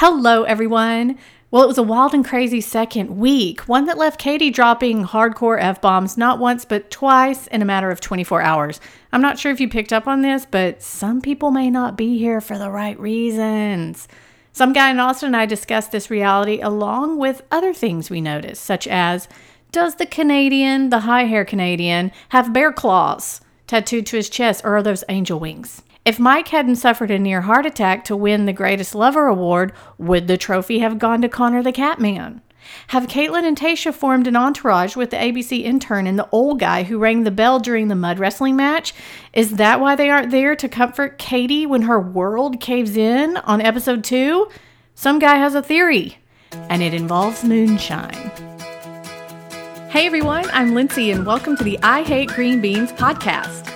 Hello, everyone. Well, it was a wild and crazy second week, one that left Katie dropping hardcore F bombs not once, but twice in a matter of 24 hours. I'm not sure if you picked up on this, but some people may not be here for the right reasons. Some guy in Austin and I discussed this reality along with other things we noticed, such as does the Canadian, the high hair Canadian, have bear claws tattooed to his chest, or are those angel wings? If Mike hadn't suffered a near heart attack to win the Greatest Lover award, would the trophy have gone to Connor the Catman? Have Kaitlyn and Tayshia formed an entourage with the ABC intern and the old guy who rang the bell during the mud wrestling match? Is that why they aren't there to comfort Katie when her world caves in on episode two? Some guy has a theory, and it involves moonshine. Hey everyone, I'm Lindsay, and welcome to the I Hate Green Beans podcast.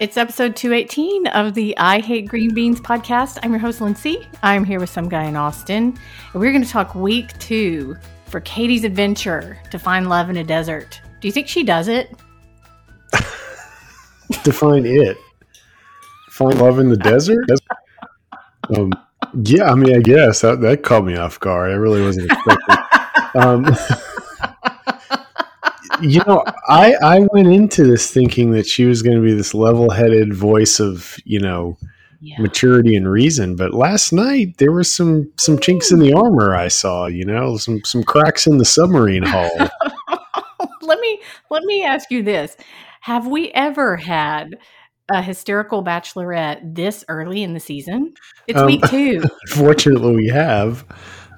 It's episode 218 of the I Hate Green Beans podcast. I'm your host, Lindsay. I'm here with some guy in Austin, and we're going to talk week two for Katie's adventure to find love in a desert. Do you think she does it? Define it. Find love in the desert? Um, yeah, I mean, I guess that, that caught me off guard. I really wasn't expecting. um, you know, I I went into this thinking that she was going to be this level-headed voice of you know yeah. maturity and reason, but last night there were some some chinks in the armor. I saw, you know, some some cracks in the submarine hull. let me let me ask you this: Have we ever had? a hysterical bachelorette this early in the season? It's um, week two. Fortunately, we have.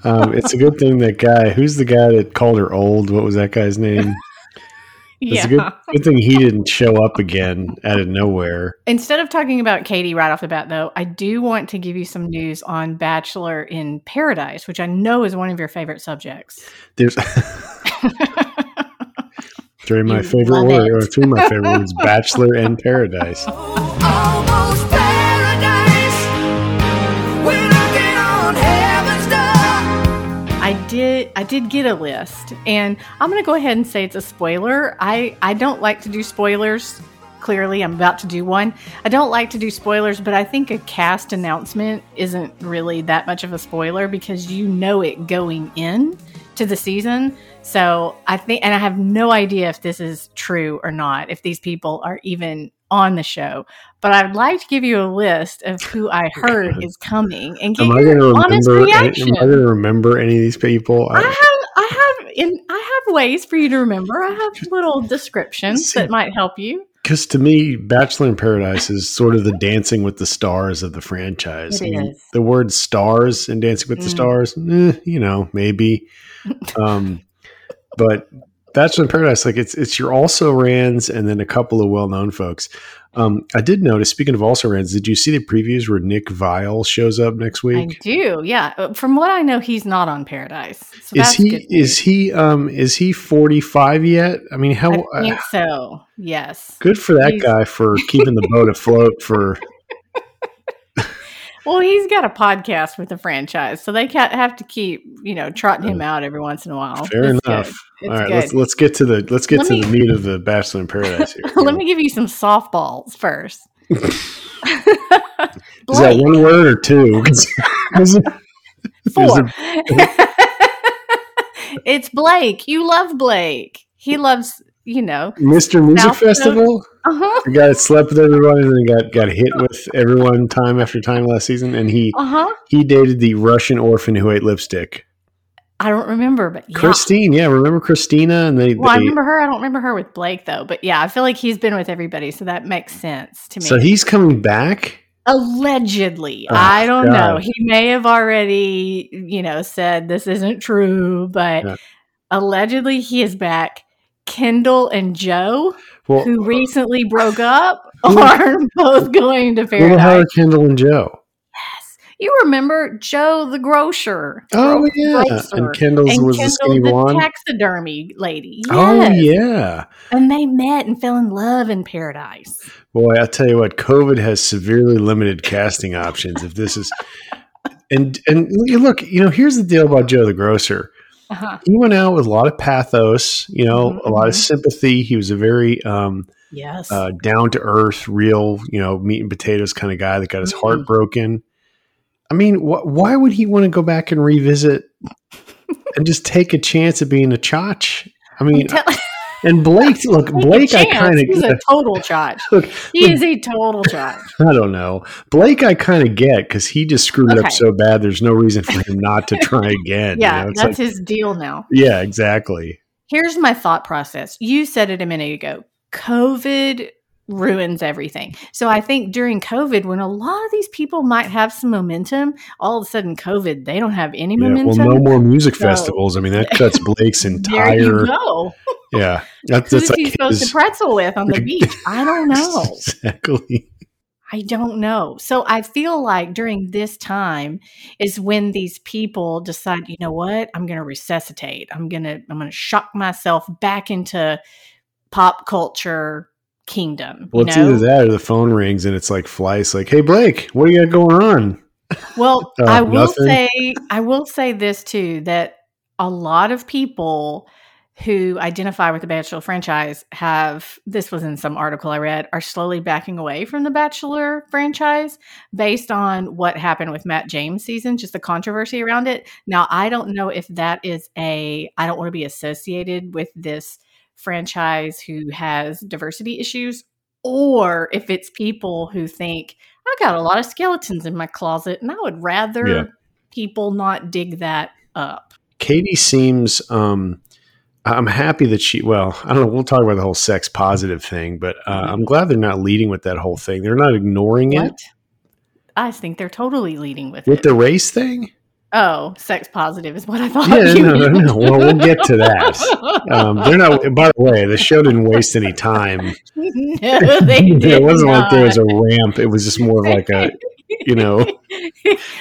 Um, it's a good thing that guy. Who's the guy that called her old? What was that guy's name? It's yeah. a good, good thing he didn't show up again out of nowhere. Instead of talking about Katie right off the bat, though, I do want to give you some news on Bachelor in Paradise, which I know is one of your favorite subjects. There's three of my favorite words, or two of my favorite words, Bachelor and Paradise. Oh, oh, did I did get a list and I'm going to go ahead and say it's a spoiler. I I don't like to do spoilers. Clearly, I'm about to do one. I don't like to do spoilers, but I think a cast announcement isn't really that much of a spoiler because you know it going in to the season. So I think, and I have no idea if this is true or not, if these people are even on the show. But I'd like to give you a list of who I heard is coming and get am your honest reaction. Am I going to remember any of these people? I, I have, I have, in, I have ways for you to remember. I have little descriptions See, that might help you. Because to me, Bachelor in Paradise is sort of the Dancing with the Stars of the franchise. I mean, the word "stars" and Dancing with mm. the Stars, eh, you know, maybe. Um, but Bachelor in Paradise, like it's it's your also rans and then a couple of well known folks. Um, I did notice. Speaking of also rans, did you see the previews where Nick Viall shows up next week? I do. Yeah. Uh, from what I know, he's not on Paradise. So is he? Is he? Um, is he forty five yet? I mean, how? I think uh, so. Yes. Good for that he's- guy for keeping the boat afloat for well, he's got a podcast with the franchise, so they can't have to keep you know trotting him out every once in a while. Fair it's enough. All right, good. let's let's get to the let's get Let to me, the meat of the Bachelor in Paradise here. Let me give you some softballs first. Is that one word or two? Four. it's Blake. You love Blake. He loves you know, Mr. Music South Festival. Uh-huh. The guy that slept with everyone and then got got hit with everyone time after time last season, and he uh-huh. he dated the Russian orphan who ate lipstick. I don't remember, but yeah. Christine, yeah, remember Christina? And they, well, they, I remember her. I don't remember her with Blake though, but yeah, I feel like he's been with everybody, so that makes sense to me. So he's coming back. Allegedly, oh, I don't God. know. He may have already, you know, said this isn't true, but yeah. allegedly he is back Kendall and Joe, well, who uh, recently broke up, are both going to paradise. What Kendall and Joe? Yes, You remember Joe the grocer? Oh Gro- yeah, grocer. and Kendall's And was the Kendall, skinny the blonde. taxidermy lady. Oh yeah. And they met and fell in love in paradise. Boy, I tell you what, COVID has severely limited casting options. If this is, and and look, you know, here's the deal about Joe the grocer. Uh-huh. He went out with a lot of pathos, you know, Mhm, a lot of mhm. sympathy. He was a very um, Yes. uh, down to earth, real, you know, meat and potatoes kind of guy that got his Mhm. heart broken. I mean, wh- why would he want to go back and revisit and just take a chance at being a chotch? I mean, Tell- and Blake, look, Blake, I kind He's of, a total chotch. look, He is a total chotch. I don't know. Blake, I kind of get because he just screwed Okay. up so bad. There's no reason for him not to try again. Yeah, you know? That's like- his deal now. yeah, exactly. Here's my thought process. You said it a minute ago. COVID ruins everything. So I think during COVID, when a lot of these people might have some momentum, all of a sudden COVID, they don't have any Yeah, well, momentum. no more music So- festivals. I mean, that cuts Blake's entire. there you go. Yeah, that's, Who's that's he like supposed his, to pretzel with on the beach? I don't know. exactly. I don't know. So I feel like during this time is when these people decide, you know what? I'm going to resuscitate. I'm going to I'm going to shock myself back into pop culture kingdom. Well, it's know? either that or the phone rings and it's like Fleiss, like, "Hey, Blake, what do you got going on?" Well, Uh, I will nothing? say I will say this too that a lot of people who identify with the Bachelor franchise have this was in some article I read are slowly backing away from the Bachelor franchise based on what happened with Matt James season, just the controversy around it. Now, I don't know if that is a I don't want to be associated with this franchise who has diversity issues or if it's people who think I got a lot of skeletons in my closet and I would rather Yeah. people not dig that up. Katie seems. um I'm happy that she. Well, I don't know. We'll talk about the whole sex positive thing, but uh, Mhm. I'm glad they're not leading with that whole thing. They're not ignoring it I think they're totally leading with, with it. the race thing. Oh, sex positive is what I thought. Yeah, no, no, no. Well, we'll get to that. Um, they're not. By the way, the show didn't waste any time. no, they did it wasn't like there was a ramp. It was just more of like a, you know,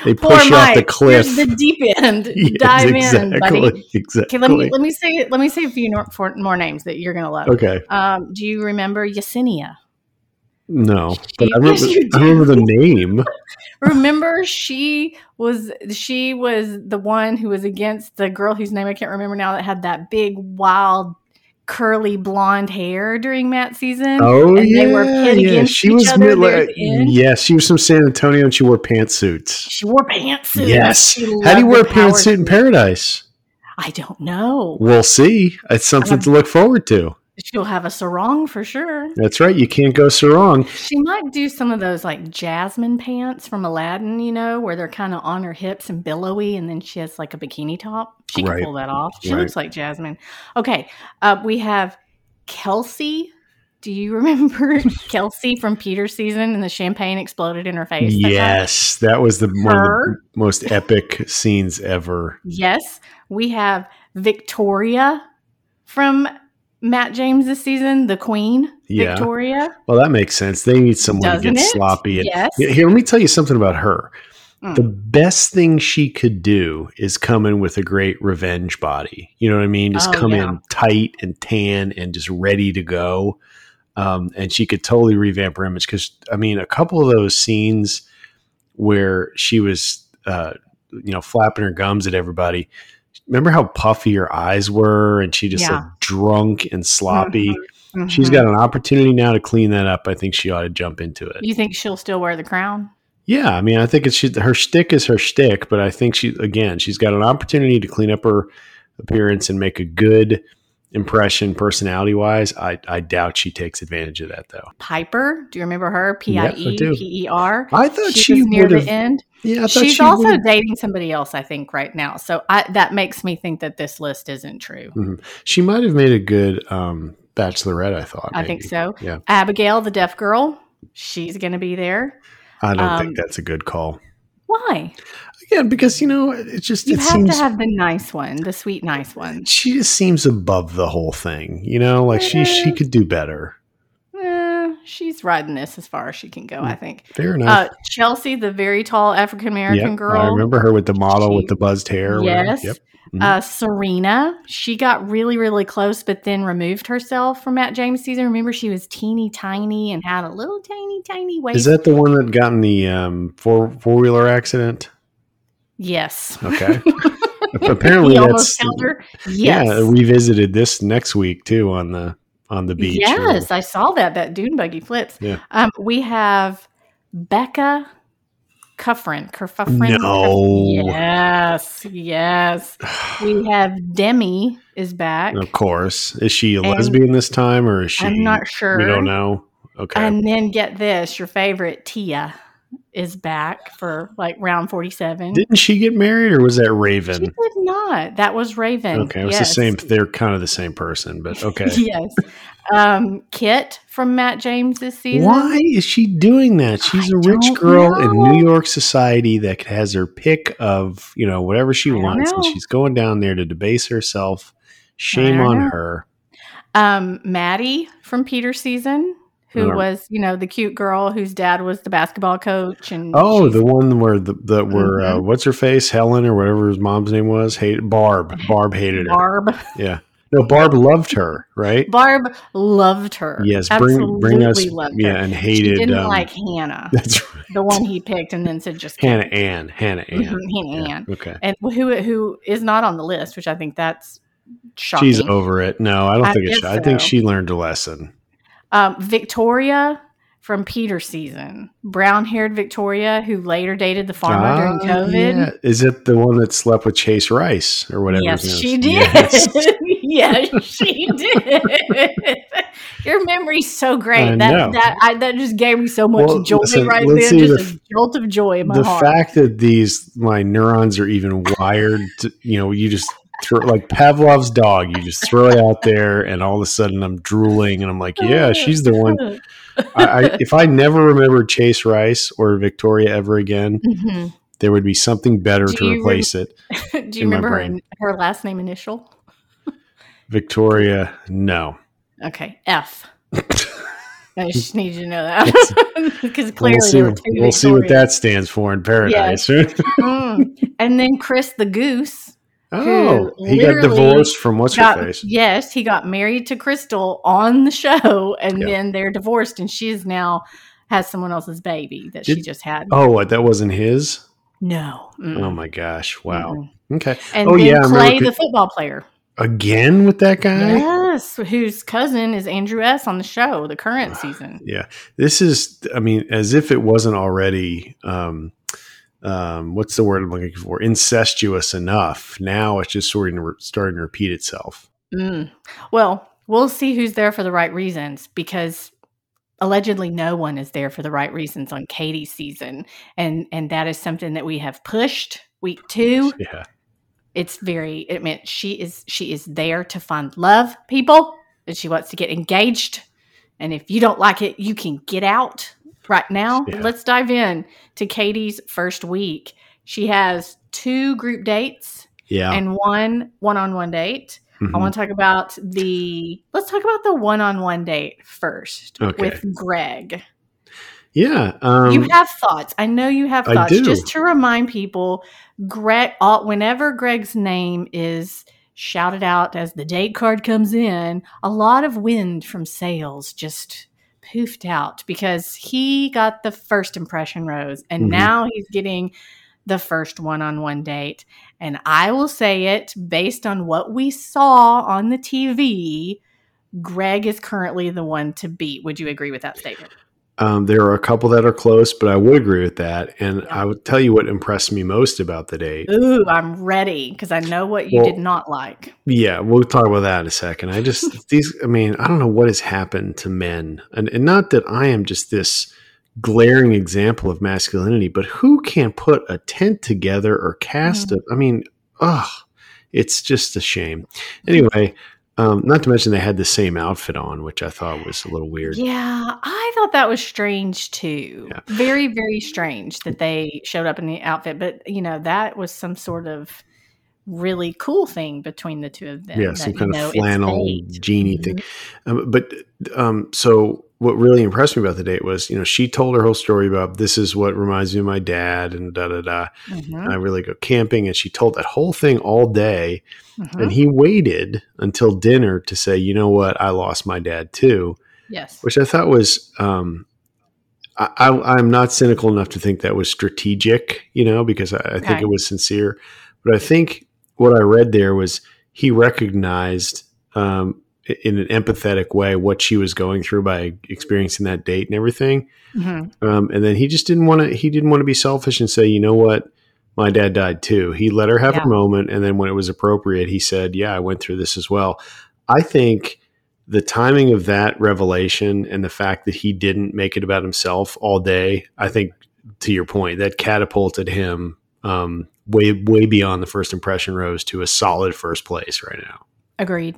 they Poor push you off the cliff. here's the deep end. Yes, Dive in, buddy. Exactly. Okay, let me let me say let me say a few more names that you're gonna love. Okay. Um, do you remember Jessenia? No, but I remember, I remember the name. Remember, she was she was the one who was against the girl whose name I can't remember now that had that big wild curly blonde hair during Matt season. Oh And yeah, they were pit yeah. against She each was other mid- there at like- she was from San Antonio and she wore pantsuits. She wore pantsuits. Yes. How do you wear a pantsuit in paradise? I don't know. We'll see. It's something to look forward to. She'll have a sarong for sure. That's right. You can't go sarong. She might do some of those like jasmine pants from Aladdin, you know, where they're kind of on her hips and billowy, and then she has like a bikini top. She can Right. pull that off. She Right. looks like Jasmine. Okay, uh, we have Kelsey. Do you remember Kelsey from Peter's season and the champagne exploded in her face? Yes, that was the one of the most epic scenes ever. Yes. We have Victoria from Matt James this season, the Queen. Yeah. Victoria. Well, that makes sense. They need someone to Doesn't get it? sloppy. And, Yes. Here, let me tell you something about her. Mm. The best thing she could do is come in with a great revenge body. You know what I mean? Just Oh, come yeah. in tight and tan and just ready to go. Um, and she could totally revamp her image because I mean, a couple of those scenes where she was, uh, you know, flapping her gums at everybody. Remember how puffy her eyes were, and she just Yeah. looked drunk and sloppy. Mhm. She's Mhm. got an opportunity now to clean that up. I think she ought to jump into it. You think she'll still wear the crown? Yeah, I mean, I think it's she, her shtick is her shtick, but I think she again she's got an opportunity to clean up her appearance and make a good impression personality wise. I, I doubt she takes advantage of that though. Piper. Do you remember her? P I E. P E R. I thought She she was near the end. Yeah, She's she also would- dating somebody else, I think, right now. So I, that makes me think that this list isn't true. she might have made a good um, bachelorette. I thought. I think so. Yeah. Abigail, the deaf girl, she's going to be there. I don't Um, think that's a good call. Why? Again, because you know it just You it have seems to have the nice one, the sweet, nice one. she just seems above the whole thing. You know, like she she Mhm. could do better. Eh, she's riding this as far as she can go. I think. Fair enough. Uh, Chelsea, the very tall African American Yep, girl. I remember her with the model She- with the buzzed hair. Yes. Yep. Mhm. Uh, Serena, she got really, really close, but then removed herself from Matt James' season. Remember, she was teeny tiny and had a little tiny, tiny waist. Is that the one that got in the um, four four wheeler accident? Yes. Okay. Apparently that's. Yes. yeah. We visited this next week too on the on the beach. Yes, I saw that. That dune buggy flips. Yeah. Um, we have Becca Kufrin. Kerfuffrin. No. Yes. Yes. We have Demi is back. Of course. Is she a And- lesbian this time or is she? I'm not sure. We don't know. Okay. And then get this, your favorite Tia is back for like round 47. Didn't she get married or was that Raven? she did not. That was Raven. Okay, it was the same. They're kind of the same person, but okay. yes. Um, Kit from Matt James's season. Why is she doing that? She's I a rich girl in. New York society that has her pick of, you know, whatever she wants. And she's going down there to debase herself. Shame on know. her. Um, Maddie from Peter season, who Uh, was, you know, the cute girl whose dad was the basketball coach and Oh, the one where the, the where uh, Mhm. what's her face, Helen or whatever his mom's name was, hate Barb. Barb hated her. Barb. Yeah, no, Barb loved her, right? Barb loved her. Yes, bring bring us, Absolutely loved yeah, her. and She hated. didn't um, like Hannah, that's right. the one he picked, and then said just Hannah Ann. Hannah Ann. Mhm, Hannah Yeah, Ann. Okay, and who who is not on the list, which I think that's shocking. she's over it. No, I don't I think it's. guess I think she learned a lesson. Um, Victoria from Peter season, brown-haired Victoria, who later dated the farmer Ah, during COVID. yeah. Is it the one that slept with Chase Rice or whatever? Yes, she did. Yes. yes, she did. Your memory's so great. I that know. that I, that just gave me so much Well, joy listen, right then. Just the a jolt of joy in my the heart. fact that these my neurons are even wired to you know you just like pavlov's dog you just throw it out there and all of a sudden i'm drooling and i'm like yeah she's the one. I, I, if i never remembered chase rice or victoria ever again Mhm. there would be something better Do to replace it Do you remember her, her last name initial? victoria no. Okay, F. I just need you to know that because clearly we'll see, there were two we'll see what that stands for in paradise. Mm. And then Chris the Goose oh he got divorced from what's her got face yes, he got married to Krystal on the show, and then they're divorced, and she is now has someone else's baby that she just had. oh what that wasn't his No, Mm-mm. oh my gosh wow Mm-mm. okay And Oh, then yeah, Clay, the football player, again with that guy yes, whose cousin is Andrew S on the show, the current season. Yeah, this is. I mean, as if it wasn't already. Um, um, what's the word I'm looking for? Incestuous enough. Now it's just sort of starting to repeat itself. Mm. Well, we'll see who's there for the right reasons because allegedly no one is there for the right reasons on Katie's season, and and that is something that we have pushed week two. Yeah, It's very. It meant she is she is there to find love, people, and she wants to get engaged. And if you don't like it, you can get out right now. Yeah. Let's dive in to Katie's first week. She has two group dates yeah. and one one-on-one date. I Mhm. want to talk about the. Let's talk about the one-on-one date first Okay. with Greg. yeah. Um, you have thoughts. I know you have I thoughts. Just to remind people, Greg. All, whenever Greg's name is shouted out as the date card comes in, a lot of wind from sails just poofed out because he got the first impression rose, and Mhm. now he's getting the first one-on-one date. And I will say it based on what we saw on the TV. Greg is currently the one to beat. Would you agree with that statement? Um, there are a couple that are close, but I would agree with that. And Yeah. I would tell you what impressed me most about the date. Ooh, I'm ready because I know what you Well- did not like. Yeah, we'll talk about that in a second. I just these I mean, I don't know what has happened to men. And, and not that I am just this glaring example of masculinity, but who can put a tent together or cast Mm. a I mean, ugh, it's just a shame. Anyway, um, not to mention they had the same outfit on, which I thought was a little weird. Yeah, I thought that was strange too. Yeah. Very, very strange that they showed up in the outfit. But you know, that was some sort of really cool thing between the two of them. Yeah, that, some you kind know, of flannel genie thing. Mhm. Um, but um, so what really impressed me about the date was, you know, she told her whole story about this is what reminds me of my dad and da da da. Mhm. And I really go camping, and she told that whole thing all day. Mhm. And he waited until dinner to say, you know what, I lost my dad too, yes. which I thought was. Um, I, I, I'm not cynical enough to think that was strategic, you know, because I, I think it was sincere. But I think what I read there was he recognized um, in an empathetic way what she was going through by experiencing that date and everything. Mhm. Um, and then he just didn't want to. He didn't want to be selfish and say, you know what, my dad died too. He let her have Yeah. her moment, and then when it was appropriate, he said, "Yeah, I went through this as well." I think the timing of that revelation and the fact that he didn't make it about himself all day, I think, to your point, that catapulted him um, way way beyond the first impression rose to a solid first place right now. Agreed.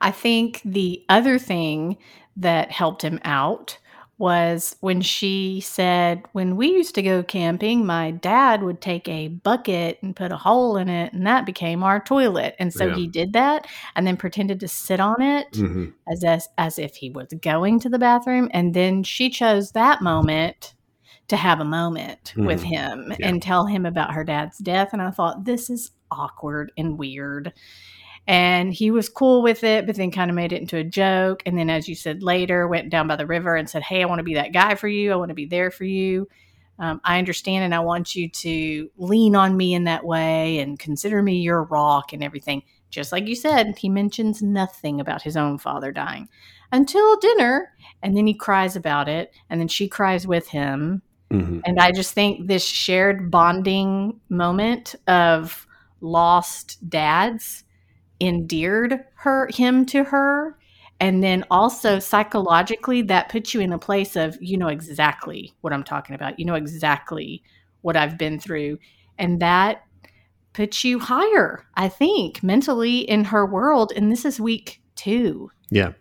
I think the other thing that helped him out was when she said, When we used to go camping, my dad would take a bucket and put a hole in it, and that became our toilet. And so Yeah. he did that and then pretended to sit on it hmm as, as, as if he was going to the bathroom. And then she chose that moment to have a moment with Mhm. him Yeah. and tell him about her dad's death. And I thought, this is awkward and weird. And he was cool with it, but then kind of made it into a joke. And then, as you said later, went down by the river and said, Hey, I want to be that guy for you. I want to be there for you. Um, I understand and I want you to lean on me in that way and consider me your rock and everything. Just like you said, he mentions nothing about his own father dying until dinner. And then he cries about it. And then she cries with him. hmm And I just think this shared bonding moment of lost dads endeared her him to her. And then also psychologically, that puts you in a place of you know exactly what I'm talking about. You know exactly what I've been through. And that puts you higher, I think, mentally in her world. And this is week two. Yeah.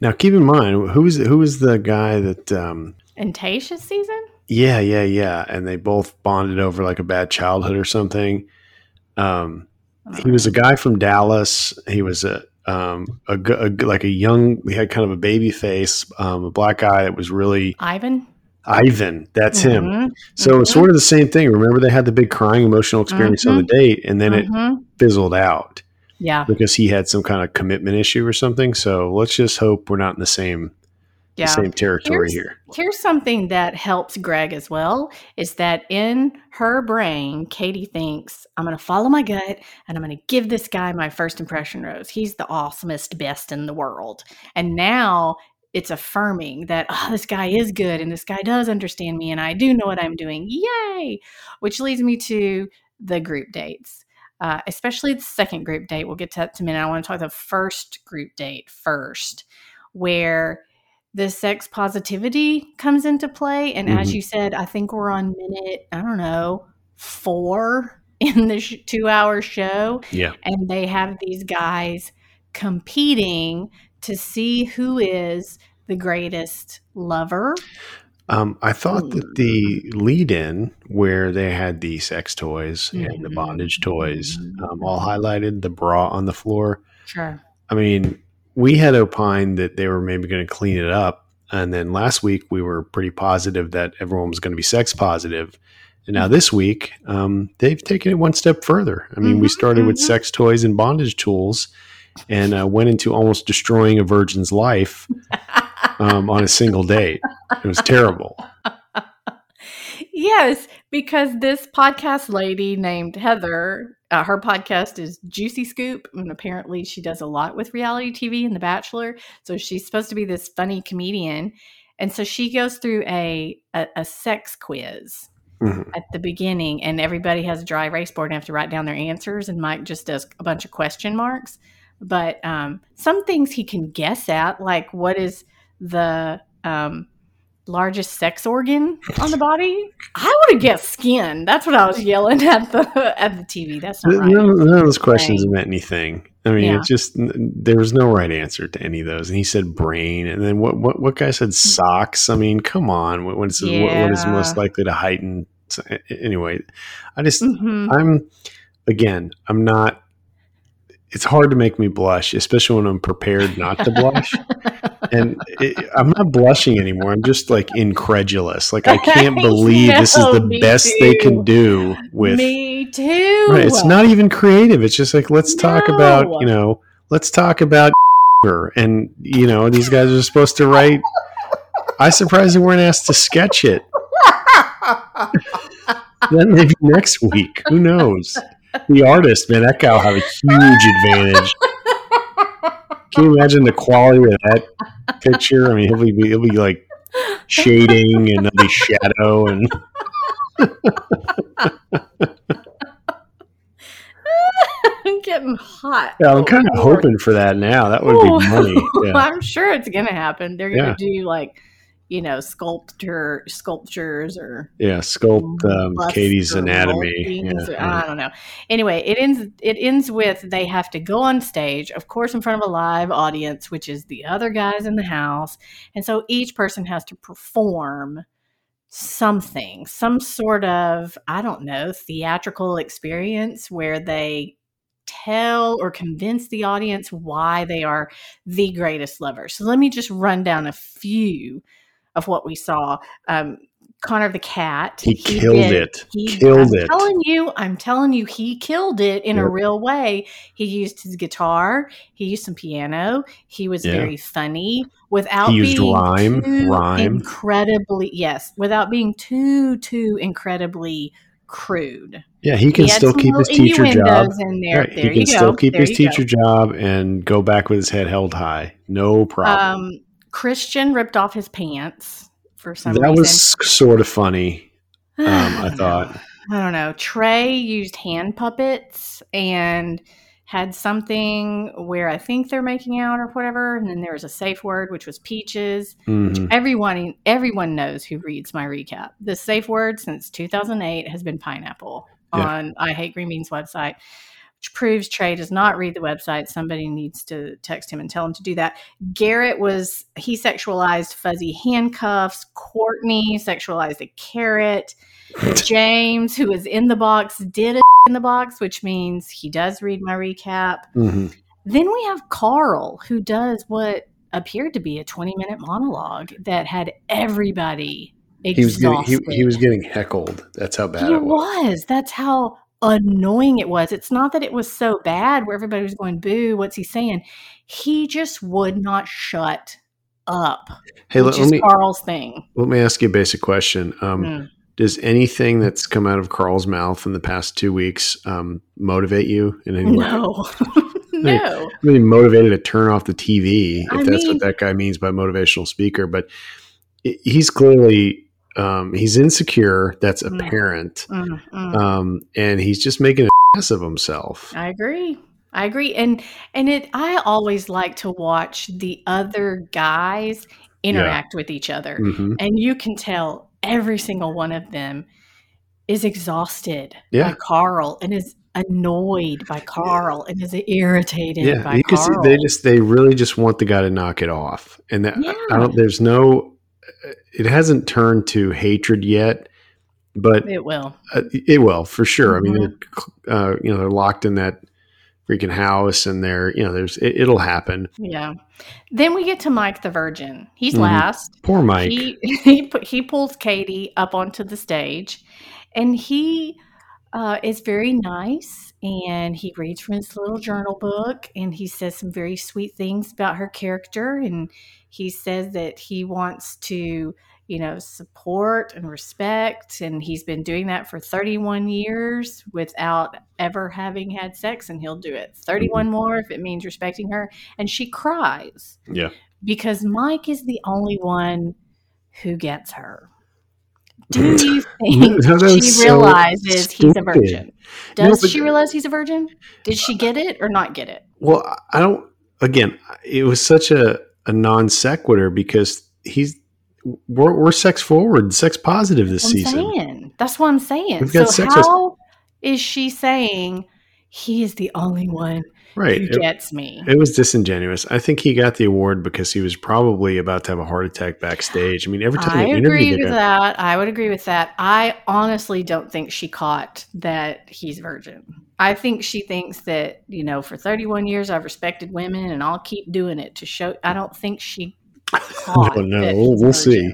Now, keep in mind who was who was the guy that. Um, And Tayshia's season? Yeah, yeah, yeah. And they both bonded over like a bad childhood or something. Um, he was a guy from Dallas. He was a, um, a, a like a young, he had kind of a baby face, um, a black guy that was really Ivan. Ivan. That's him. Mhm. So it's Mhm. sort of the same thing. Remember, they had the big crying emotional experience on the date, and then it Mhm. fizzled out Yeah. because he had some kind of commitment issue or something. So let's just hope we're not in the same Yeah. the same territory Here's- here. Here's something that helps Greg as well is that in her brain, Katie thinks, I'm going to follow my gut and I'm going to give this guy my first impression rose. He's the awesomest, best in the world. And now it's affirming that, oh, this guy is good and this guy does understand me and I do know what I'm doing. Yay! Which leads me to the group dates. Uh, especially the second group date. We'll get to that in a minute. I want to talk the first group date first, where the sex positivity comes into play. And as Mhm. you said, I think we're on minute, I don't know, four in the sh- two hour show. Yeah. And they have these guys competing to see who is the greatest lover. Um, I thought that the lead in where they had the sex toys and the Mhm. bondage toys um, all highlighted, the bra on the floor. Sure. I mean, we had opined that they were maybe going to clean it up. And then last week we were pretty positive that everyone was going to be sex positive. And now this week, um, they've taken it one step further. I mean, we Mhm, started with mhm. sex toys and bondage tools and uh, went into almost destroying a virgin's life um, on a single date. It was terrible. Yes, because this podcast lady named Heather, uh, her podcast is Juicy Scoop, and apparently she does a lot with reality TV and The Bachelor. So she's supposed to be this funny comedian, and so she goes through a a, a sex quiz Mhm. at the beginning, and everybody has a dry erase board and have to write down their answers, and Mike just does a bunch of question marks. But um, some things he can guess at, like what is the um, largest sex organ on the body? I would have guessed skin. That's what I was yelling at the at the TV. That's not right. None, none of those questions Right. meant anything. I mean, Yeah. it's just there was no right answer to any of those. And he said brain, and then what? What, what guy said socks? I mean, come on. What, what, is, what, what is most likely to heighten? Anyway, I just Mhm. I'm again, I'm not. It's hard to make me blush, especially when I'm prepared not to blush. and it, I'm not blushing anymore. I'm just like incredulous. Like I can't believe this is the best they can do with. Me too. Right, it's not even creative. It's just like let's talk about you know let's talk about and you know these guys are supposed to write. I surprised they weren't asked to sketch it. Then maybe next week. Who knows? The artist, man, that guy will have a huge advantage. Can you imagine the quality of that picture? I mean, he'll be he'll be like shading and there'll shadow and I'm getting hot. yeah, I'm kind of Oh, hoping for that now. That would Ooh. be money. Yeah. I'm sure it's gonna happen. They're gonna Yeah. do like, you know, sculpture sculptures or Yeah, sculpt um, Katie's anatomy. Yeah, or- I don't know. Anyway, it ends. It ends with they have to go on stage, of course, in front of a live audience, which is the other guys in the house, and so each person has to perform something, some sort of I don't know theatrical experience where they tell or convince the audience why they are the greatest lovers. So let me just run down a few of what we saw. Um, Connor the cat. He killed did- it. He, Killed I'm it. telling you, I'm telling you, he killed it in a real way. He used his guitar. He used some piano. He was Yeah. very funny without He used being rhyme, too rhyme. incredibly yes, without being too too incredibly crude. Yeah, he can He still keep his teacher job. In there. Right, There he can still go. keep There his you go. teacher job and go back with his head held high. No problem. Um, Christian ripped off his pants for some that reason. was sort of funny. Um, I thought. I don't know. Tre used hand puppets and had something where I think they're making out or whatever, and then there was a safe word which was peaches. Mhm. Everyone, everyone knows who reads my recap. The safe word since 2008 has been pineapple Yeah. on I Hate Green Beans website, which proves Tre does not read the website. Somebody needs to text him and tell him to do that. Garrett was he sexualized fuzzy handcuffs. Quartney sexualized a carrot. James, who is in the box, did a in the box, which means he does read my recap. Mhm. Then we have Karl, who does what appeared to be a 20 minute monologue that had everybody He was getting he, he was getting heckled. That's how bad He it was. was. That's how annoying it was. It's not that it was so bad where everybody was going, boo, what's he saying? He just would not shut up, Hey, let, let me Karl's thing. let me ask you a basic question. Um, Mm. Does anything that's come out of Karl's mouth in the past two weeks um, motivate you in any way? No. no. I mean, motivated to turn off the TV, if I that's mean- what that guy means by motivational speaker. But he's clearly um, he's insecure. That's Mm. apparent, Mm, mm. um, and he's just making an ass of himself. I agree. I agree. And and it I always like to watch the other guys interact with each other. hmm And you can tell every single one of them is exhausted Yeah. by Karl and is annoyed by Karl and is irritated Yeah, by you can see Karl. they just they really just want the guy to knock it off, and that I don't. There's no. It hasn't turned to hatred yet, but it will. Uh, it will for sure. I mean, Mhm. they're, uh, you know, they're locked in that freaking house, and they're, you know, there's it, it'll happen. Yeah. Then we get to Mike the Virgin. He's Mhm. last. Poor Mike. He he he pulls Katie up onto the stage, and he uh, is very nice. And he reads from his little journal book, and he says some very sweet things about her character. And he says that he wants to, you know, support and respect. And he's been doing that for 31 years without ever having had sex, and he'll do it 31 mm-hmm. more if it means respecting her. And she cries yeah, because Mike is the only one who gets her. Do mm. you think No, she so realizes he's a virgin? No, Does but- she realize he's a virgin? Did she get it or not get it? Well, I don't. Again, it was such a, a non sequitur because he's we're, we're sex forward, sex positive this season. saying. That's what I'm saying. We've got so sex how is she saying he is the only one Right. It, gets me? it was disingenuous. I think he got the award because he was probably about to have a heart attack backstage. I mean, every time I agree with him, that. I would agree with that. I honestly don't think she caught that he's virgin. I think she thinks that, you know, for 31 years I've respected women and I'll keep doing it to show. I don't think she caught. Oh, no, we'll, we'll see.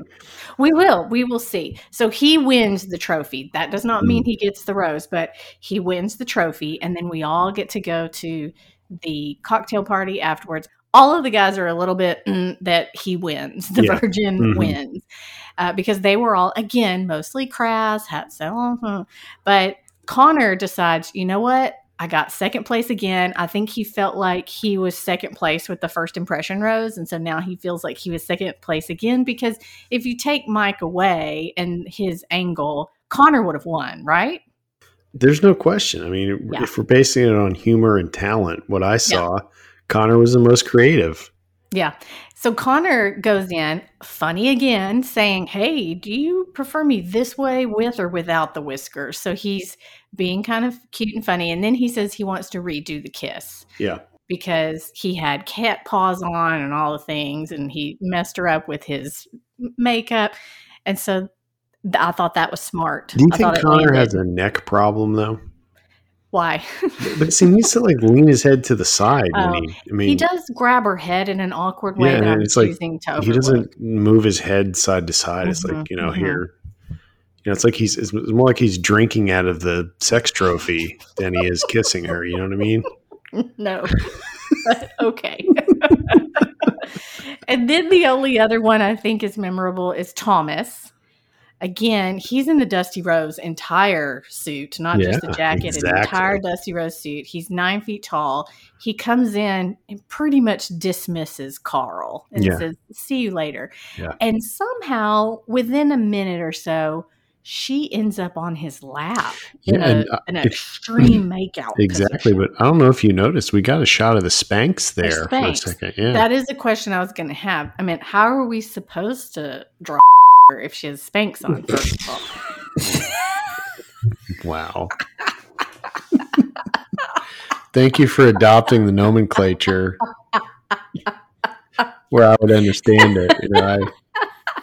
We will. We will see. So he wins the trophy. That does not Mm. mean he gets the rose, but he wins the trophy. And then we all get to go to the cocktail party afterwards. All of the guys are a little bit mm, that he wins. The Yeah. virgin Mhm. wins. Uh, because they were all, again, mostly crass, had so, uh, but Connor decides, you know what? I got second place again. I think he felt like he was second place with the first impression rose. And so now he feels like he was second place again because if you take Mike away and his angle, Connor would have won, right? There's no question. I mean, Yeah. if we're basing it on humor and talent, what I saw, Connor was the most creative. Yeah. So Connor goes in, funny again, saying, Hey, do you prefer me this way with or without the whiskers? So he's being kind of cute and funny. And then he says he wants to redo the kiss. Yeah. because he had cat paws on and all the things and he messed her up with his makeup and so th- i thought that was smart Do you I think Connor has a neck problem though? why But see, he needs to like lean his head to the side. When he, I mean, he does grab her head in an awkward way Yeah, that and it's like, he doesn't move his head side to side. It's Mhm, like you know mhm. here, you know, it's like he's it's more like he's drinking out of the sex trophy than he is kissing her. You know what I mean? no okay and then the only other one i think is memorable is thomas again he's in the dusty rose entire suit not just the Yeah, jacket an entire dusty rose suit he's nine feet tall he comes in and pretty much dismisses karl and Yeah. says see you later Yeah. and somehow within a minute or so she ends up on his lap in Yeah, a, uh, an extreme makeout Exactly, position. but I don't know if you noticed, we got a shot of the Spanx there Spanx. for a second. Yeah, That is a question I was going to have. I mean, how are we supposed to draw her if she has Spanx on? First of all, wow. Thank you for adopting the nomenclature where I would understand it. You know, I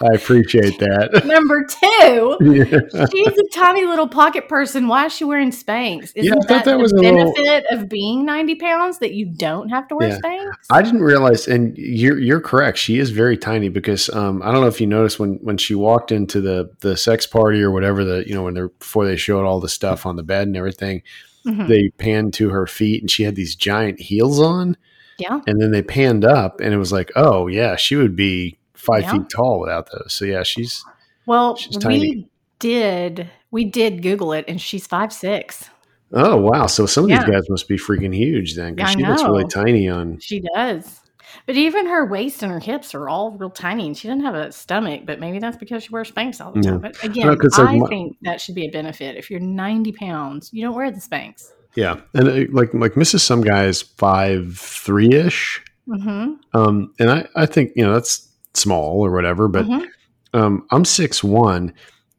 I appreciate that. number two, Yeah. she's a tiny little pocket person. Why is she wearing Spanx? Isn't Yeah, I thought that, that the was little- benefit of being ninety pounds that you don't have to wear Yeah. Spanx? I didn't realize, and you're you're correct. She is very tiny because um, I don't know if you noticed when when she walked into the the sex party or whatever the you know when they're before they showed all the stuff on the bed and everything, Mhm. they panned to her feet and she had these giant heels on, Yeah, and then they panned up and it was like, oh yeah, she would be five Yeah. feet tall without those. So yeah, she's well, She's tiny. we did we did Google it, and she's five six. oh wow. So some of Yeah. these guys must be freaking huge then because she looks really tiny on. She does. But even her waist and her hips are all real tiny, and she doesn't have a stomach. But maybe that's because she wears Spanx all the Yeah. time. But again, No, like, I think that should be a benefit. If you're 90 pounds, you don't wear the Spanx. Yeah, and uh, like like Mrs. Some guy is five three ish. Mm-hmm. Um, and I, I think, you know, that's small or whatever, but Mhm. um, I'm six one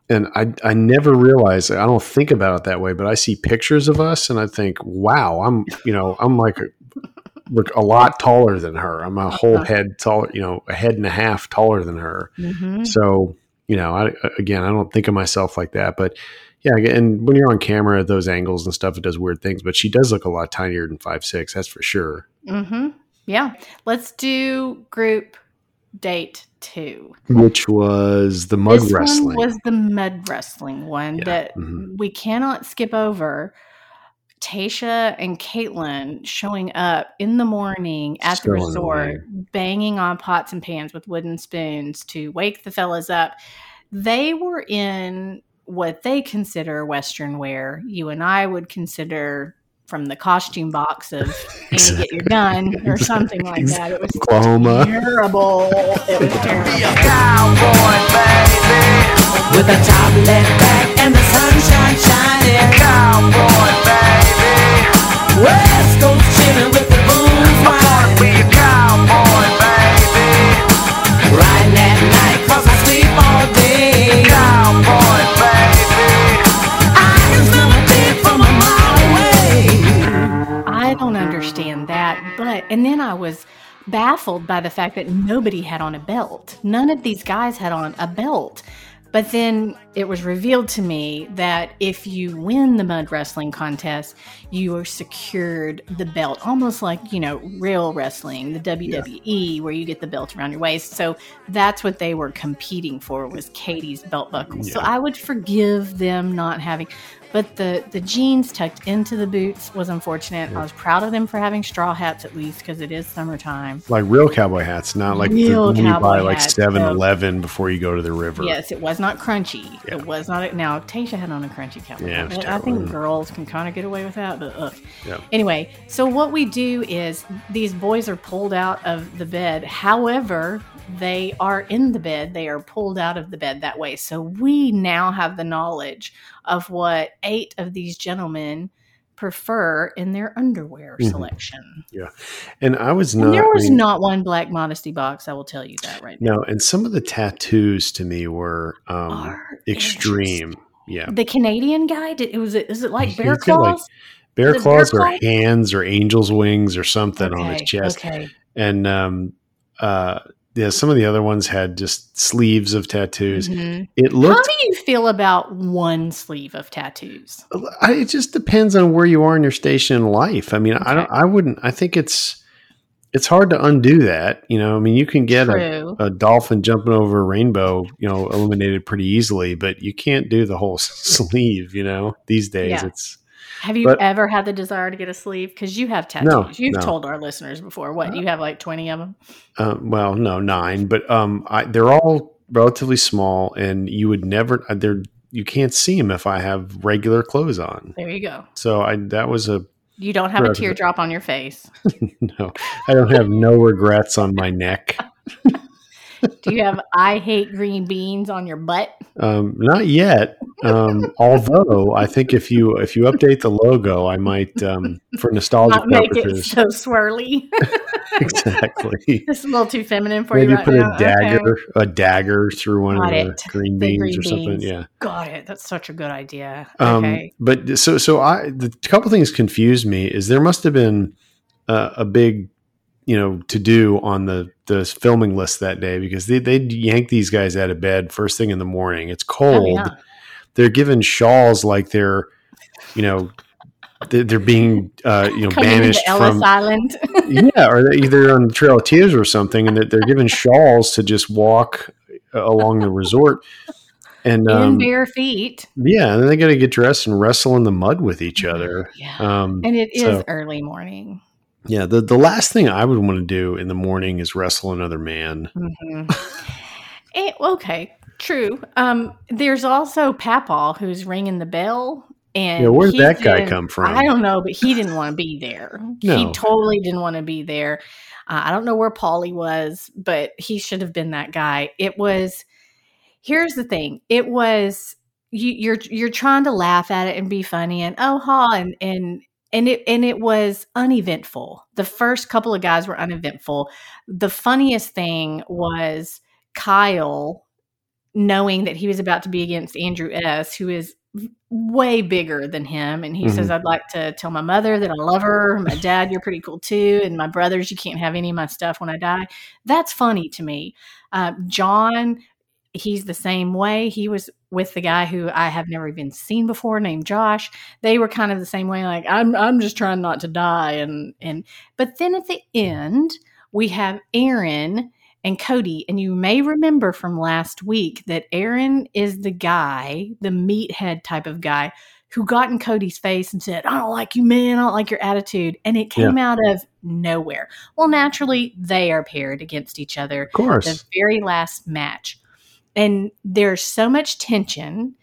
and I, I never realized, I don't think about it that way, but I see pictures of us and I think, wow, I'm, you know, I'm like a, look a lot taller than her. I'm a whole Uh-huh. head taller, you know, a head and a half taller than her. Mm-hmm. So, you know, I, again, I don't think of myself like that, but yeah. And when you're on camera at those angles and stuff, it does weird things, but she does look a lot tinier than five, six. That's for sure. Mm-hmm. Yeah. Let's do group date two. Which was the mud this wrestling. one was the mud wrestling one Yeah, that mhm. we cannot skip over. Tayshia and Kaitlyn showing up in the morning at So the resort, banging on pots and pans with wooden spoons to wake the fellas up. They were in what they consider Western wear. You and I would consider from the costume box of Annie Get Your Gun or something like that. It was Oklahoma. terrible. It was terrible. Be a cowboy, baby. With a top left back and the sunshine shining. Cowboy, baby. West Coast chillin' with the blues whining. Be a cowboy, and then I was baffled by the fact that nobody had on a belt. None of these guys had on a belt. But then it was revealed to me that if you win the mud wrestling contest, you are secured the belt, almost like, you know, real wrestling, the WWE, where you get the belt around your waist. So that's what they were competing for was Katie's belt buckle. So I would forgive them not having but the the jeans tucked into the boots was unfortunate. I was proud of them for having straw hats at least because it is summertime. Like real cowboy hats, not like the Real one you buy cowboy like hats, 7 Eleven before you go to the river. Yes, it was not crunchy. Yeah. It was not. now Tayshia had on a crunchy cowboy. Yeah, hat. I think girls can kind of get away with that, but ugh. Yeah. Anyway, so what we do is these boys are pulled out of the bed. However, they are in the bed. They are pulled out of the bed that way. So we now have the knowledge of what eight of these gentlemen prefer in their underwear Mhm. selection. Yeah. And I was not. and there was I mean, not one black modesty box. I will tell you that right now. No, and some of the tattoos to me were um, extreme. Yeah. The Canadian guy, did, it was it, is it like bear got, like, claws? Bear The bear claws or claw? hands or angel's wings or something on his chest. Okay. And um, uh, yeah, some of the other ones had just sleeves of tattoos. Mhm. It How do you feel about one sleeve of tattoos? I, it just depends on where you are in your station in life. I mean, I don't. I wouldn't. I think it's it's hard to undo that. You know, I mean, you can get a, a dolphin jumping over a rainbow, you know, eliminated pretty easily, but you can't do the whole sleeve. You know, these days Yeah. it's Have you but- ever had the desire to get a sleeve? Because you have tattoos. No, You've no. told our listeners before. What you have like twenty of them? uh, well, no nine, but um, I, they're all relatively small, and you would never uh, they're you can't see them if I have regular clothes on. There you go. So I that was a You don't have a teardrop on your face. no. I don't have no regrets on my neck. Do you have "I hate green beans" on your butt? Um, not yet. Um, although I think if you if you update the logo, I might um, for nostalgia make it so swirly. exactly. it's a little too feminine for Maybe you right put now. a dagger Okay. a dagger through one Got of the it. green The beans green or something. beans. Yeah. Got it. That's such a good idea. Um, Okay. But so so I the couple things confused me is there must have been uh, a big you know to do on the the filming list that day because they they yank these guys out of bed first thing in the morning. It's cold. Oh, yeah. They're given shawls like they're you know they're, they're being uh, you know Coming banished Ellis from Island. yeah or they're either on the Trail of Tears or something and they're, they're given shawls to just walk uh, along the resort. And in um, bare feet. yeah, and they got to get dressed and wrestle in the mud with each other. Yeah. Um, And it is so- early morning. Yeah, the the last thing I would want to do in the morning is wrestle another man. hmm okay, true. Um, there's also Papal who's ringing the bell. And Yeah, where'd he that guy come from? I don't know, but he didn't want to be there. He totally didn't want to be there. Uh, I don't know where Paulie was, but he should have been that guy. It was. Here's the thing. It was you, you're you're trying to laugh at it and be funny and oh ha and and and it and it was uneventful. The first couple of guys were uneventful. The funniest thing was Kyle knowing that he was about to be against Andrew S, who is way bigger than him, and he Mhm. says, "I'd like to tell my mother that I love her. My dad, you're pretty cool too, and my brothers, you can't have any of my stuff when I die." That's funny to me. Uh, John, he's the same way. He was with the guy who I have never even seen before, named Josh. They were kind of the same way. Like I'm, I'm just trying not to die, and and but then at the end we have Aaron and Cody. And you may remember from last week that Aaron is the guy, the meathead type of guy, who got in Cody's face and said, I don't like you, man. I don't like your attitude. And it came out of nowhere. Well, naturally, they are paired against each other Of course, the very last match. And there's so much tension.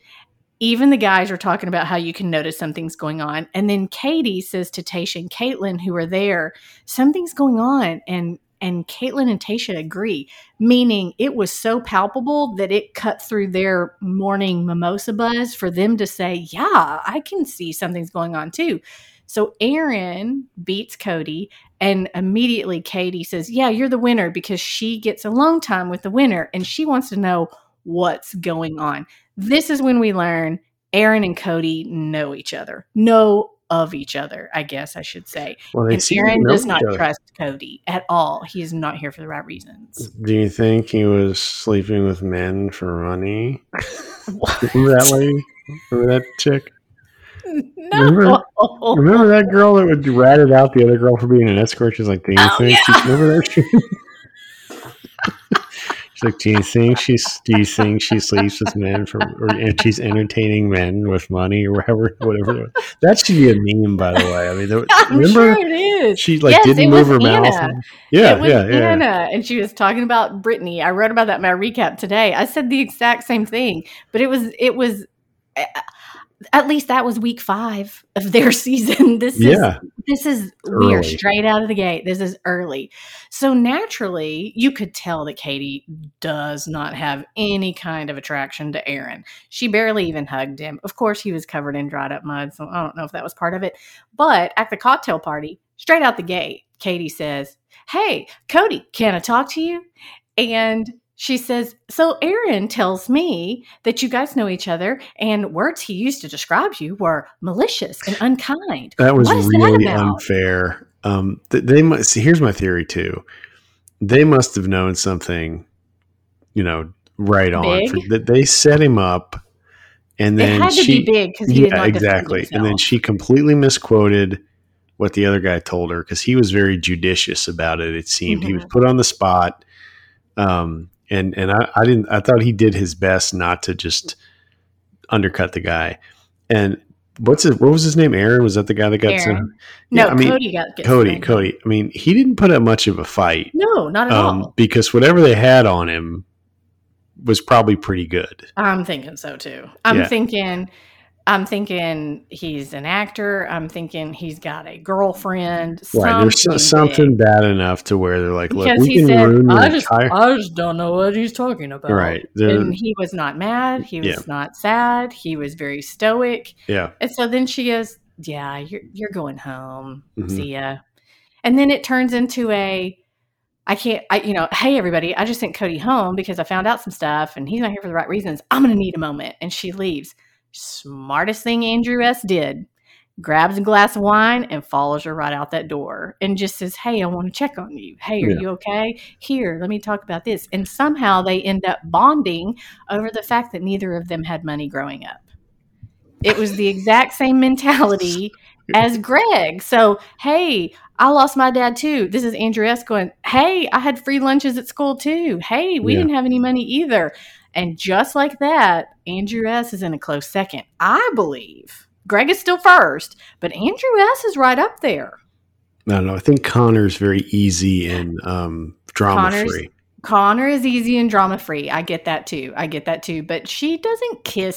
Even the guys are talking about how you can notice something's going on. And then Katie says to Tayshia and Kaitlyn, who are there, something's going on. And and Kaitlyn and Tayshia agree, meaning it was so palpable that it cut through their morning mimosa buzz for them to say, Yeah, I can see something's going on too. So Aaron beats Cody, and immediately Katie says, Yeah, you're the winner because she gets alone time with the winner and she wants to know what's going on. This is when we learn Aaron and Cody know each other, know of each other, I guess I should say. Well, And Aaron does not trust Cody at all. He is not here for the right reasons. Do you think he was sleeping with men for money? Remember that lady? Remember that chick? No. Remember that girl that would ratted out the other girl for being an escort? She's like, "Do you Oh, think?" She, remember that? she's like, "Do you think she's? Do you think she sleeps with men for? Or, and she's entertaining men with money or whatever? Whatever. That should be a meme, by the way. I mean, there, remember sure it is. she like Yes, didn't move her mouth. Anna. Yeah, it was yeah, yeah. Anna, and she was talking about Brittany. I wrote about that in my recap today. I said the exact same thing, but it was it was uh, at least that was week five of their season. This is this is we are straight out of the gate. This is early, so naturally you could tell that Katie does not have any kind of attraction to Aaron. She barely even hugged him. Of course, he was covered in dried up mud, so I don't know if that was part of it. But at the cocktail party, straight out the gate, Katie says, "Hey, Cody, can I talk to you?" And she says, So Aaron tells me that you guys know each other, and words he used to describe you were malicious and unkind. that was that really about? unfair. Um, th- they must see. Here's my theory too. They must have known something, you know, right on. Big? For, that they set him up, and It then had to she, be big because yeah, defend exactly. And then she completely misquoted what the other guy told her because he was very judicious about it. It seemed he was Mm-hmm. put on the spot, um, and and I, I didn't. I thought he did his best not to just undercut the guy. And what's his? What was his name? Aaron was that the guy that got sent? Aaron. no, I mean, Cody got Cody, suspended. Cody. I mean, he didn't put up much of a fight No, not at um, all. because whatever they had on him was probably pretty good. I'm thinking so too. I'm Yeah. thinking. I'm thinking he's an actor. I'm thinking he's got a girlfriend. Right. There's so- something big. bad enough to where they're like, look, because we he can said, ruin I just, entire. I just don't know what he's talking about. Right. They're- And he was not mad. He was Yeah. not sad. He was very stoic. yeah. And so then she goes, Yeah, you're, you're going home. Mhm. See ya. And then it turns into a, I can't, I, you know, hey, everybody, I just sent Cody home because I found out some stuff and he's not here for the right reasons. I'm going to need a moment. And she leaves. Smartest thing Andrew S. did grabs a glass of wine and follows her right out that door and just says, Hey, I want to check on you. Hey, are Yeah. you okay? Here, let me talk about this. And somehow they end up bonding over the fact that neither of them had money growing up. It was the exact same mentality as Greg. So, hey, I lost my dad too. This is Andrew S. going, Hey, I had free lunches at school too. Hey, we Yeah. didn't have any money either. And just like that, Andrew S. is in a close second. I believe Greg is still first, but Andrew S. is right up there. I don't know. I think Connor's very easy and um, drama Connor's- free. Connor is easy and drama free. I get that too. I get that too. But she doesn't kiss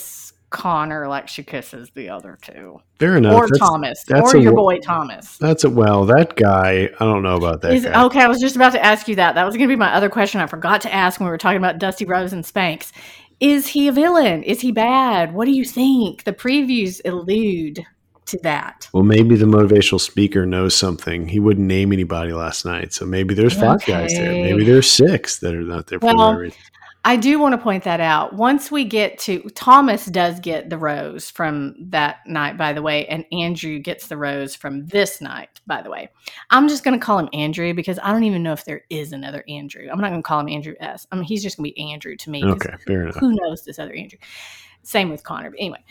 Connor like she kisses the other two, Fair enough. or that's, Thomas, that's or a your boy Thomas. That's a well. That guy. I don't know about that Is, guy. okay, I was just about to ask you that. That was going to be my other question. I forgot to ask when we were talking about Dusty Rose and Spanx. Is he a villain? Is he bad? What do you think? The previews allude to that. Well, maybe the motivational speaker knows something. He wouldn't name anybody last night, so maybe there's five guys there. Maybe there's six that are not there for Well, that reason. I do want to point that out. Once we get to Thomas does get the rose from that night, by the way, and Andrew gets the rose from this night, by the way. I'm just going to call him Andrew because I don't even know if there is another Andrew. I'm not going to call him Andrew S. I mean, he's just going to be Andrew to me. Okay, fair enough. who knows this other Andrew? Same with Connor. But anyway,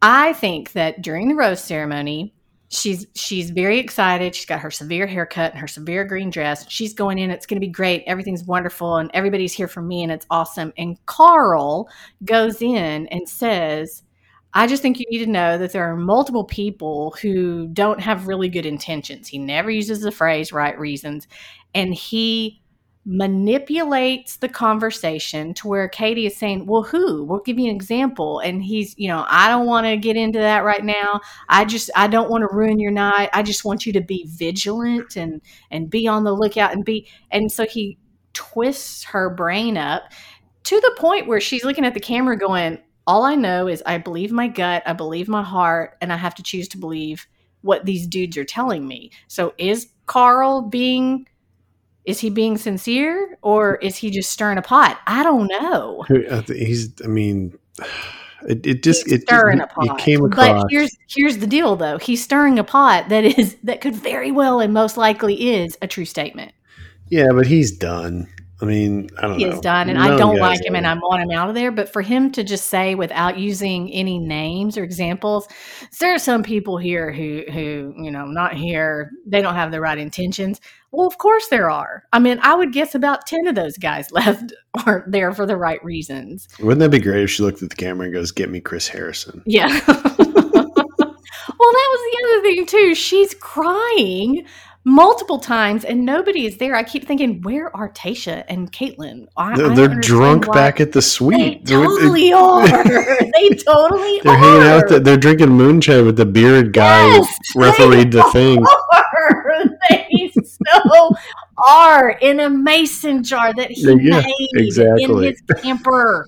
I think that during the rose ceremony, she's she's very excited. She's got her severe haircut and her severe green dress. She's going in. It's going to be great. Everything's wonderful, and everybody's here for me, and it's awesome. And Karl goes in and says. I just think you need to know that there are multiple people who don't have really good intentions. He never uses the phrase right reasons. And he manipulates the conversation to where Katie is saying, Well, who? We'll give you an example. And he's, you know, I don't want to get into that right now. I just I don't want to ruin your night. I just want you to be vigilant and and be on the lookout and be and so he twists her brain up to the point where she's looking at the camera going, All I know is I believe my gut, I believe my heart, and I have to choose to believe what these dudes are telling me. So is Karl being is he being sincere or is he just stirring a pot? I don't know. Uh, Thi- He's. I mean, It, it just He's it, stirring it, a pot. it came across. But here's here's the deal, though. He's stirring a pot that is that could very well and most likely is a true statement. yeah, but he's done. I mean, I don't He know. is done, and None I don't like him, and. I want him out of there. But for him to just say without using any names or examples, there are some people here who who you know not here. They don't have the right intentions. Well, of course there are. I mean, I would guess about ten of those guys left aren't there for the right reasons. Wouldn't that be great if she looked at the camera and goes, "Get me Chris Harrison"? Yeah. well, that was the other thing too. She's crying multiple times and nobody is there. I keep thinking, where are Tayshia and Kaitlyn? I, They're, drunk back at the suite. They're- totally are. They totally They're are. hanging out. The, they're drinking moonshine with the bearded guy Yes, who refereed they the thing. are. They so are in a mason jar that he Yeah, made exactly. in his camper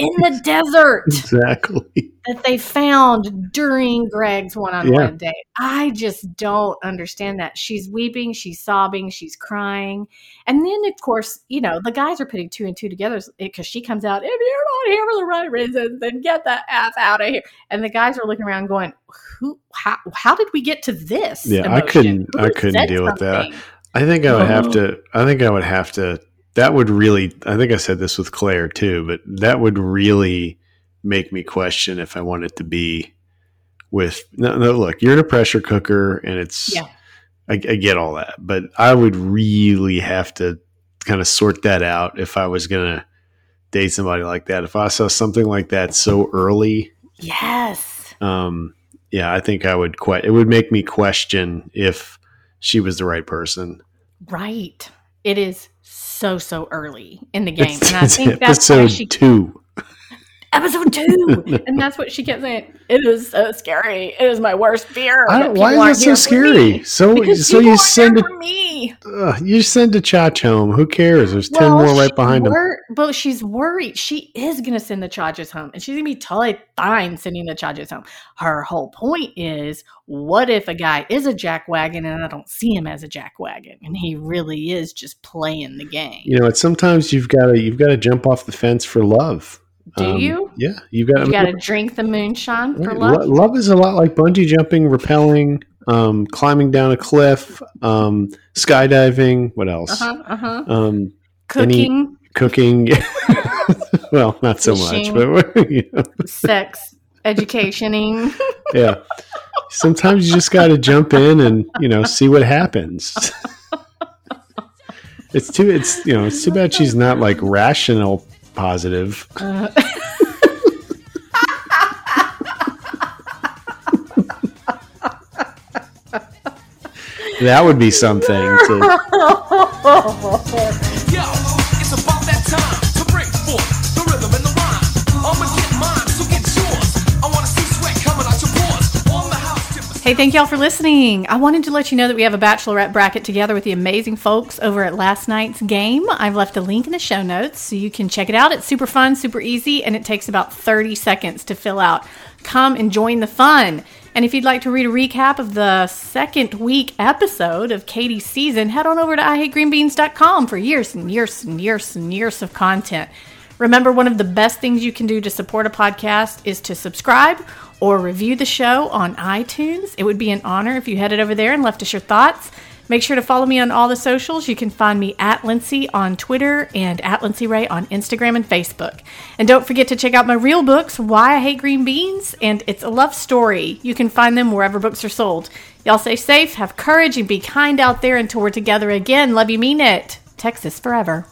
in the desert. Exactly. that they found during Greg's one-on-one Yeah. date. I just don't understand that. She's weeping, she's sobbing, she's crying, and then of course, you know, the guys are putting two and two together because she comes out. If you're not here for the right reasons, then get the f out of here. And the guys are looking around, going, "Who? How? How did we get to this?" Yeah, I couldn't- Who I couldn't deal with that. I think I would have Oh. to. I think I would have to. That would really. I think I said this with Claire too, but that would really make me question if I wanted to be with. No, no. Look, you're in a pressure cooker, and it's. Yeah. I, I get all that, but I would really have to kind of sort that out if I was gonna date somebody like that. If I saw something like that so early, Yes. um, yeah, I think I would quite. It would make me question if she was the right person. Right. It is so so early in the game, and I think that's why episode she two. episode two, and that's what she kept saying. It is so scary. It is my worst fear. Why is that so scary? So, Because so you send it. Me. uh, you send a Chach home. Who cares? There's ten more right behind him. But she's worried. She is going to send the charges home, and she's going to be totally fine sending the charges home. Her whole point is, what if a guy is a jackwagon and I don't see him as a jackwagon, and he really is just playing the game? You know, it's sometimes you've got to you've got to jump off the fence for love. Do Um, you? Yeah, you've got. You got to drink the moonshine for love. Lo- love is a lot like bungee jumping, rappelling, um, climbing down a cliff, um, skydiving. What else? Uh huh. Uh huh. Um, any- Cooking, cooking. well, not so Fishing. much, but you know, sex, educationing. yeah. Sometimes you just got to jump in and you know see what happens. it's too. It's you know. It's too bad she's not like rational positive. Uh, That would be something. To, Yo, it's about that time to bring forth the rhythm and the rhyme. I'ma get mine, so get yours. I wanna see sweat coming out your pores. would be something. tip. Hey, thank y'all for listening. I wanted to let you know that we have a bachelorette bracket together with the amazing folks over at last night's game. I've left a link in the show notes so you can check it out. It's super fun, super easy, and it takes about 30 seconds to fill out. Come and join the fun. And if you'd like to read a recap of the second week episode of Katie's season, head on over to IHateGreenBeans.com for years and years and years and years of content. Remember, one of the best things you can do to support a podcast is to subscribe or review the show on iTunes. It would be an honor if you headed over there and left us your thoughts. Make sure to follow me on all the socials. You can find me at Lindsay on Twitter and at Lindsay Ray on Instagram and Facebook. And don't forget to check out my real books, Why I Hate Green Beans and It's a Love Story. You can find them wherever books are sold. Y'all stay safe, have courage, and be kind out there until we're together again. Love you, mean it. Texas forever.